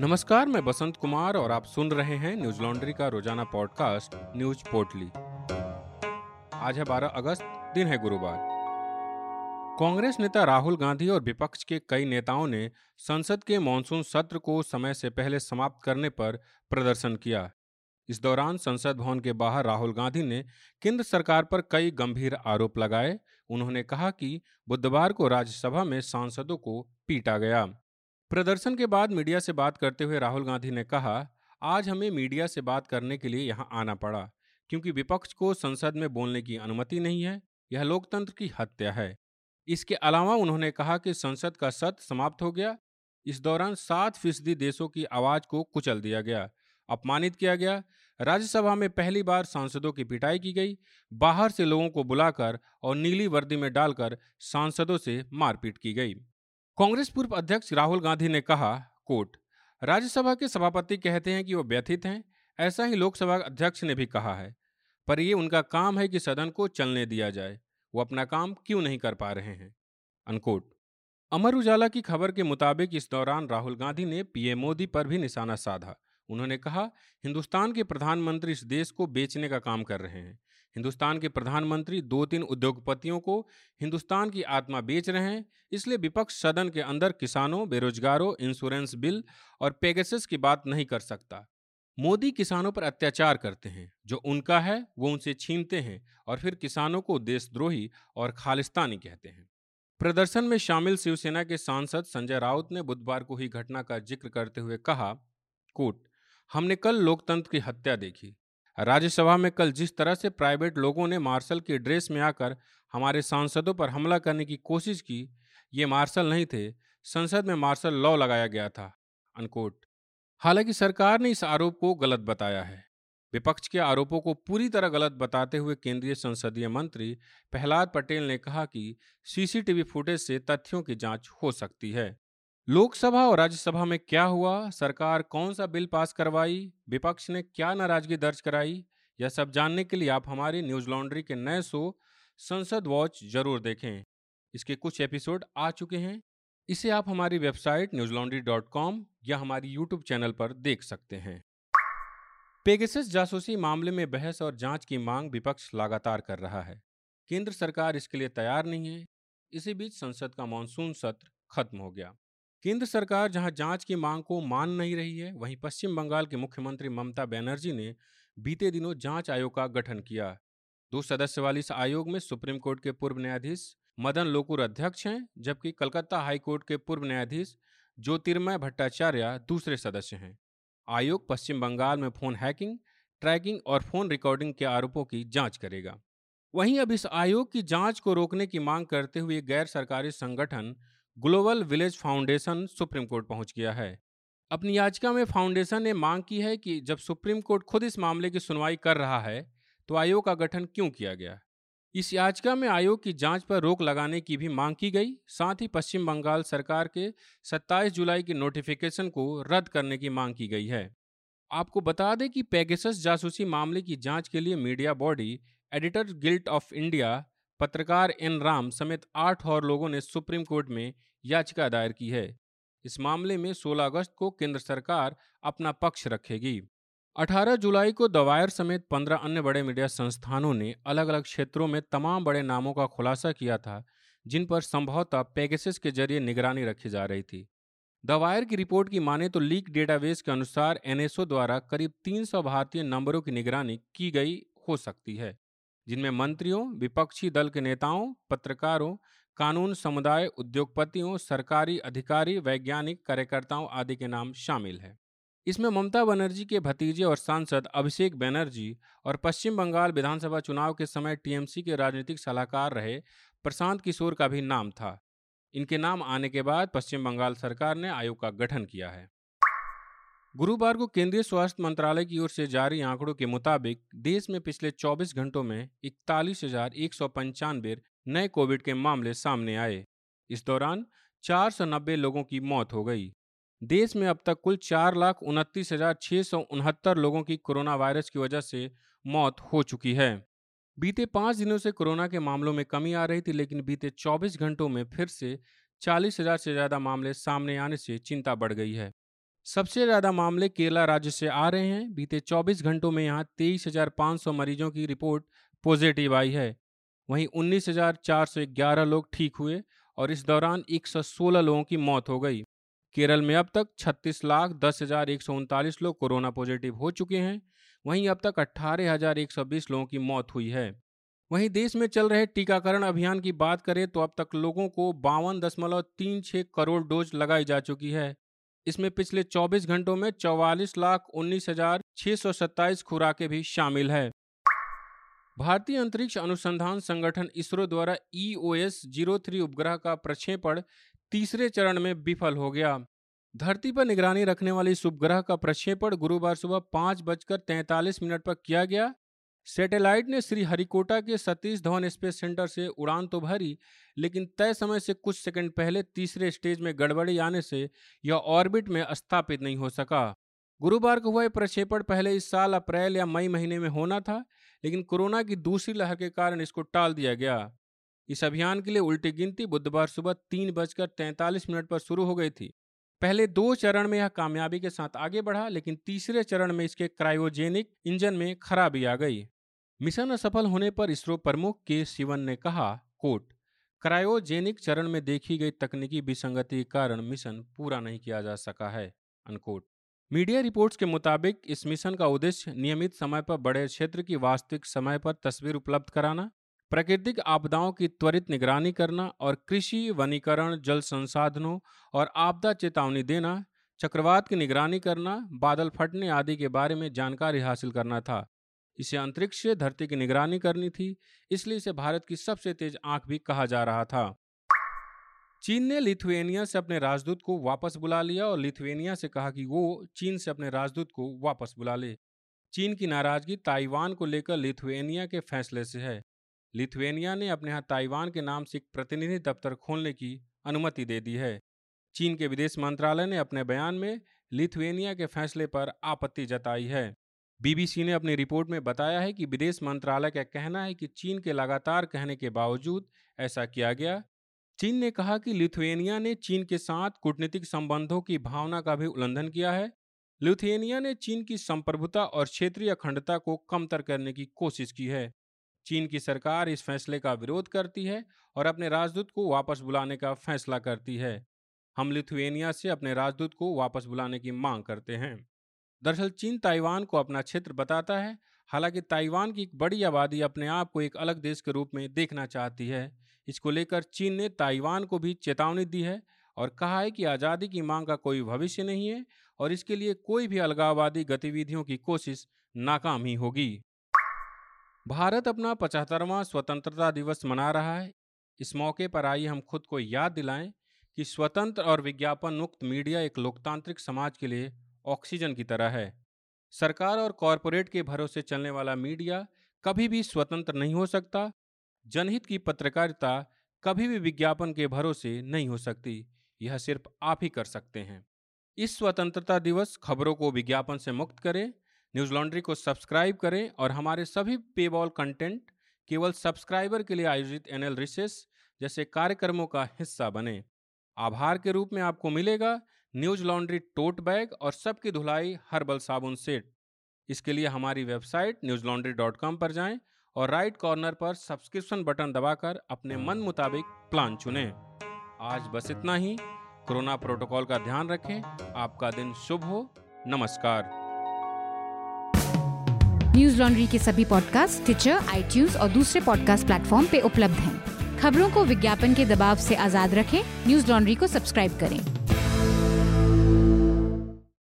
नमस्कार, मैं बसंत कुमार और आप सुन रहे हैं न्यूज़ लॉन्ड्री का रोज़ाना पॉडकास्ट, न्यूज़ पोर्टली। आज है 12 अगस्त, दिन है गुरुवार। कांग्रेस नेता राहुल गांधी और विपक्ष के कई नेताओं ने संसद के मानसून सत्र को समय से पहले समाप्त करने पर प्रदर्शन किया। इस दौरान संसद भवन के बाहर राहुल गांधी ने केंद्र सरकार पर कई गंभीर आरोप लगाए। उन्होंने कहा कि बुधवार को राज्यसभा में सांसदों को पीटा गया। प्रदर्शन के बाद मीडिया से बात करते हुए राहुल गांधी ने कहा, आज हमें मीडिया से बात करने के लिए यहाँ आना पड़ा, क्योंकि विपक्ष को संसद में बोलने की अनुमति नहीं है, यह लोकतंत्र की हत्या है। इसके अलावा उन्होंने कहा कि संसद का सत्र समाप्त हो गया। इस दौरान सात फ़ीसदी देशों की आवाज़ को कुचल दिया गया, अपमानित किया गया। राज्यसभा में पहली बार सांसदों की पिटाई की गई, बाहर से लोगों को बुलाकर और नीली वर्दी में डालकर सांसदों से मारपीट की गई। कांग्रेस पूर्व अध्यक्ष राहुल गांधी ने कहा कोट राज्यसभा के सभापति कहते हैं कि वो व्यथित हैं, ऐसा ही लोकसभा अध्यक्ष ने भी कहा है। पर ये उनका काम है कि सदन को चलने दिया जाए। वो अपना काम क्यों नहीं कर पा रहे हैं? अनकोट। अमर उजाला की खबर के मुताबिक इस दौरान राहुल गांधी ने पीएम मोदी पर भी निशाना साधा। उन्होंने कहा, हिंदुस्तान के प्रधानमंत्री इस देश को बेचने का काम कर रहे हैं। हिंदुस्तान के प्रधानमंत्री दो तीन उद्योगपतियों को हिंदुस्तान की आत्मा बेच रहे हैं, इसलिए विपक्ष सदन के अंदर किसानों, बेरोजगारों, इंश्योरेंस बिल और पेगेसिस की बात नहीं कर सकता। मोदी किसानों पर अत्याचार करते हैं, जो उनका है, वो उनसे छीनते हैं और फिर किसानों को देशद्रोही और खालिस्तानी कहते हैं। प्रदर्शन में शामिल शिवसेना के सांसद संजय राउत ने बुधवार को ही घटना का ज़िक्र करते हुए कहा कोट हमने कल लोकतंत्र की हत्या देखी। राज्यसभा में कल जिस तरह से प्राइवेट लोगों ने मार्शल की ड्रेस में आकर हमारे सांसदों पर हमला करने की कोशिश की, ये मार्शल नहीं थे। संसद में मार्शल लॉ लगाया गया था। अनकोट। हालाँकि सरकार ने इस आरोप को गलत बताया है। विपक्ष के आरोपों को पूरी तरह गलत बताते हुए केंद्रीय संसदीय मंत्री प्रहलाद पटेल ने कहा कि सीसीटीवी फुटेज से तथ्यों की जाँच हो सकती है। लोकसभा और राज्यसभा में क्या हुआ? सरकार कौन सा बिल पास करवाई? विपक्ष ने क्या नाराज़गी दर्ज कराई? यह सब जानने के लिए आप हमारी न्यूज़ लॉन्ड्री के नए शो, संसद वॉच ज़रूर देखें। इसके कुछ एपिसोड आ चुके हैं। इसे आप हमारी website Newslaundry dot com या हमारी यूट्यूब चैनल पर देख सकते हैं। पेगेसिस जासूसी मामले में बहस और जाँच की मांग विपक्ष लगातार कर रहा है। केंद्र सरकार इसके लिए तैयार नहीं है। इसी बीच संसद का मानसून सत्र खत्म हो गया। केंद्र सरकार जहाँ जाँच की मांग को मान नहीं रही है, वहीं पश्चिम बंगाल के मुख्यमंत्री ममता बनर्जी ने बीते दिनों जाँच आयोग का गठन किया। दो सदस्य वाली इस आयोग में सुप्रीम कोर्ट के पूर्व न्यायाधीश मदन लोकुर अध्यक्ष हैं, जबकि कलकत्ता हाईकोर्ट के पूर्व न्यायाधीश ज्योतिर्मय भट्टाचार्य दूसरे सदस्य हैं। आयोग पश्चिम बंगाल में फ़ोन हैकिंग, ट्रैकिंग और फ़ोन रिकॉर्डिंग के आरोपों की जाँच करेगा। वहीं अब इस आयोग की जाँच को रोकने की मांग करते हुए गैर सरकारी संगठन Global Village Foundation Supreme Court पहुँच गया है। अपनी याचिका में फाउंडेशन ने मांग की है कि जब सुप्रीम कोर्ट खुद इस मामले की सुनवाई कर रहा है तो आयोग का गठन क्यों किया गया? इस याचिका में आयोग की जाँच पर रोक लगाने की भी मांग की गई, साथ ही पश्चिम बंगाल सरकार के 27 जुलाई की नोटिफिकेशन को रद्द करने की मांग की गई है। आपको बता दें कि पेगेसस जासूसी मामले की जाँच के लिए media body, editor guild of India, पत्रकार एन राम समेत आठ और लोगों ने सुप्रीम कोर्ट में याचिका दायर की है। इस मामले में 16 अगस्त को केंद्र सरकार अपना पक्ष रखेगी। 18 जुलाई को दवायर समेत 15 अन्य बड़े मीडिया संस्थानों ने अलग अलग क्षेत्रों में तमाम बड़े नामों का खुलासा किया था, जिन पर संभवतः पेगेसिस के ज़रिए निगरानी रखी जा रही थी। दवायर की रिपोर्ट की माने तो लीक डेटाबेस के अनुसार एनएसओ द्वारा करीब 300 भारतीय नंबरों की निगरानी की गई हो सकती है, जिनमें मंत्रियों, विपक्षी दल के नेताओं, पत्रकारों कानून, समुदाय, उद्योगपतियों, सरकारी अधिकारी, वैज्ञानिक, कार्यकर्ताओं आदि के नाम शामिल है। इसमें ममता बनर्जी के भतीजे और सांसद अभिषेक बनर्जी और पश्चिम बंगाल विधानसभा चुनाव के समय टीएमसी के राजनीतिक सलाहकार रहे प्रशांत किशोर का भी नाम था। इनके नाम आने के बाद पश्चिम बंगाल सरकार ने आयोग का गठन किया है। गुरुवार को केंद्रीय स्वास्थ्य मंत्रालय की ओर से जारी आंकड़ों के मुताबिक देश में पिछले 24 घंटों में इकतालीस हज़ार एक सौ नए कोविड के मामले सामने आए। इस दौरान 490 लोगों की मौत हो गई। देश में अब तक कुल चार लाख उनतीस हज़ार छः सौ उनहत्तर लोगों की कोरोना वायरस की वजह से मौत हो चुकी है। बीते पाँच दिनों से कोरोना के मामलों में कमी आ रही थी लेकिन बीते 24 घंटों में फिर से चालीस हज़ार से ज़्यादा मामले सामने आने से चिंता बढ़ गई है। सबसे ज़्यादा मामले केरला राज्य से आ रहे हैं। बीते 24 घंटों में यहाँ 23,500 मरीजों की रिपोर्ट पॉजिटिव आई है। वहीं 19,411 लोग ठीक हुए और इस दौरान 116 लोगों की मौत हो गई। केरल में अब तक छत्तीस लाख दस हज़ार एक सौ उनतालीस लोग कोरोना पॉजिटिव हो चुके हैं। वहीं अब तक अट्ठारह हज़ार एक सौ बीस लोगों की मौत हुई है। वहीं देश में चल रहे टीकाकरण अभियान की बात करें तो अब तक लोगों को बावन दशमलव तीन छः करोड़ डोज लगाई जा चुकी है। इसमें पिछले 24 घंटों में चौवालीस लाख उन्नीस हज़ार छः सौ सत्ताईस खुराकें भी शामिल है। भारतीय अंतरिक्ष अनुसंधान संगठन इसरो द्वारा E O S zero three उपग्रह का प्रक्षेपण तीसरे चरण में विफल हो गया। धरती पर निगरानी रखने वाले इस उपग्रह का प्रक्षेपण गुरुवार सुबह पाँच बजकर तैंतालीस मिनट पर किया गया। सैटेलाइट ने श्री हरिकोटा के सतीश धवन स्पेस सेंटर से उड़ान तो भरी, लेकिन तय समय से कुछ सेकंड पहले तीसरे स्टेज में गड़बड़ी आने से यह ऑर्बिट में स्थापित नहीं हो सका। गुरुवार को हुआ यह प्रक्षेपण पहले इस साल अप्रैल या मई महीने में होना था, लेकिन कोरोना की दूसरी लहर के कारण इसको टाल दिया गया। इस अभियान के लिए उल्टी गिनती बुधवार सुबह तीन बजकर तैंतालीस मिनट पर शुरू हो गई थी। पहले दो चरण में यह कामयाबी के साथ आगे बढ़ा, लेकिन तीसरे चरण में इसके क्रायोजेनिक इंजन में खराबी आ गई। मिशन असफल होने पर इसरो प्रमुख के शिवन ने कहा कोट क्रायोजेनिक चरण में देखी गई तकनीकी विसंगति के कारण मिशन पूरा नहीं किया जा सका है अनकोट मीडिया रिपोर्ट्स के मुताबिक, इस मिशन का उद्देश्य नियमित समय पर बड़े क्षेत्र की वास्तविक समय पर तस्वीर उपलब्ध कराना, प्राकृतिक आपदाओं की त्वरित निगरानी करना और कृषि वनीकरण, जल संसाधनों और आपदा चेतावनी देना, चक्रवात की निगरानी करना, बादल फटने आदि के बारे में जानकारी हासिल करना था। इसे अंतरिक्ष से धरती की निगरानी करनी थी, इसलिए इसे भारत की सबसे तेज आँख भी कहा जा रहा था। चीन ने लिथुएनिया से अपने राजदूत को वापस बुला लिया और लिथुएनिया से कहा कि वो चीन से अपने राजदूत को वापस बुला ले। चीन की नाराज़गी ताइवान को लेकर लिथुएनिया के फैसले से है। लिथुएनिया ने अपने यहाँ ताइवान के नाम से एक प्रतिनिधि दफ्तर खोलने की अनुमति दे दी है। चीन के विदेश मंत्रालय ने अपने बयान में लिथुएनिया के फैसले पर आपत्ति जताई है। बीबीसी ने अपनी रिपोर्ट में बताया है कि विदेश मंत्रालय का कहना है कि चीन के लगातार कहने के बावजूद ऐसा किया गया चीन ने कहा कि लिथुएनिया ने चीन के साथ कूटनीतिक संबंधों की भावना का भी उल्लंघन किया है। लिथुएनिया ने चीन की संप्रभुता और क्षेत्रीय अखंडता को कमतर करने की कोशिश की है। चीन की सरकार इस फैसले का विरोध करती है और अपने राजदूत को वापस बुलाने का फैसला करती है। हम लिथुएनिया से अपने राजदूत को वापस बुलाने की मांग करते हैं। दरअसल चीन ताइवान को अपना क्षेत्र बताता है। हालाँकि ताइवान की एक बड़ी आबादी अपने आप को एक अलग देश के रूप में देखना चाहती है। इसको लेकर चीन ने ताइवान को भी चेतावनी दी है और कहा है कि आज़ादी की मांग का कोई भविष्य नहीं है और इसके लिए कोई भी अलगाववादी गतिविधियों की कोशिश नाकाम ही होगी। भारत अपना पचहत्तरवां स्वतंत्रता दिवस मना रहा है। इस मौके पर आइए हम खुद को याद दिलाएँ कि स्वतंत्र और विज्ञापन मुक्त मीडिया एक लोकतांत्रिक समाज के लिए ऑक्सीजन की तरह है। सरकार और कॉरपोरेट के भरोसे चलने वाला मीडिया कभी भी स्वतंत्र नहीं हो सकता जनहित की पत्रकारिता कभी भी विज्ञापन के भरोसे नहीं हो सकती, यह सिर्फ़ आप ही कर सकते हैं। इस स्वतंत्रता दिवस खबरों को विज्ञापन से मुक्त करें, न्यूज़ लॉन्ड्री को सब्सक्राइब करें और हमारे सभी पेबॉल कंटेंट केवल सब्सक्राइबर के लिए आयोजित एनएल रिसेस जैसे कार्यक्रमों का हिस्सा बने। आभार के रूप में आपको मिलेगा न्यूज़ लॉन्ड्री टोट बैग और सबकी धुलाई हर्बल साबुन सेट। इसके लिए हमारी website Newslaundry dot com पर जाएँ और राइट कॉर्नर पर सब्सक्रिप्शन बटन दबाकर अपने मन मुताबिक प्लान चुनें। आज बस इतना ही। कोरोना प्रोटोकॉल का ध्यान रखें। आपका दिन शुभ हो। नमस्कार। न्यूज़ लॉन्ड्री के सभी पॉडकास्ट ट्विटर आई और दूसरे पॉडकास्ट प्लेटफॉर्म पे उपलब्ध हैं। खबरों को विज्ञापन के दबाव से आज़ाद रखें। न्यूज़ लॉन्ड्री को सब्सक्राइब करें।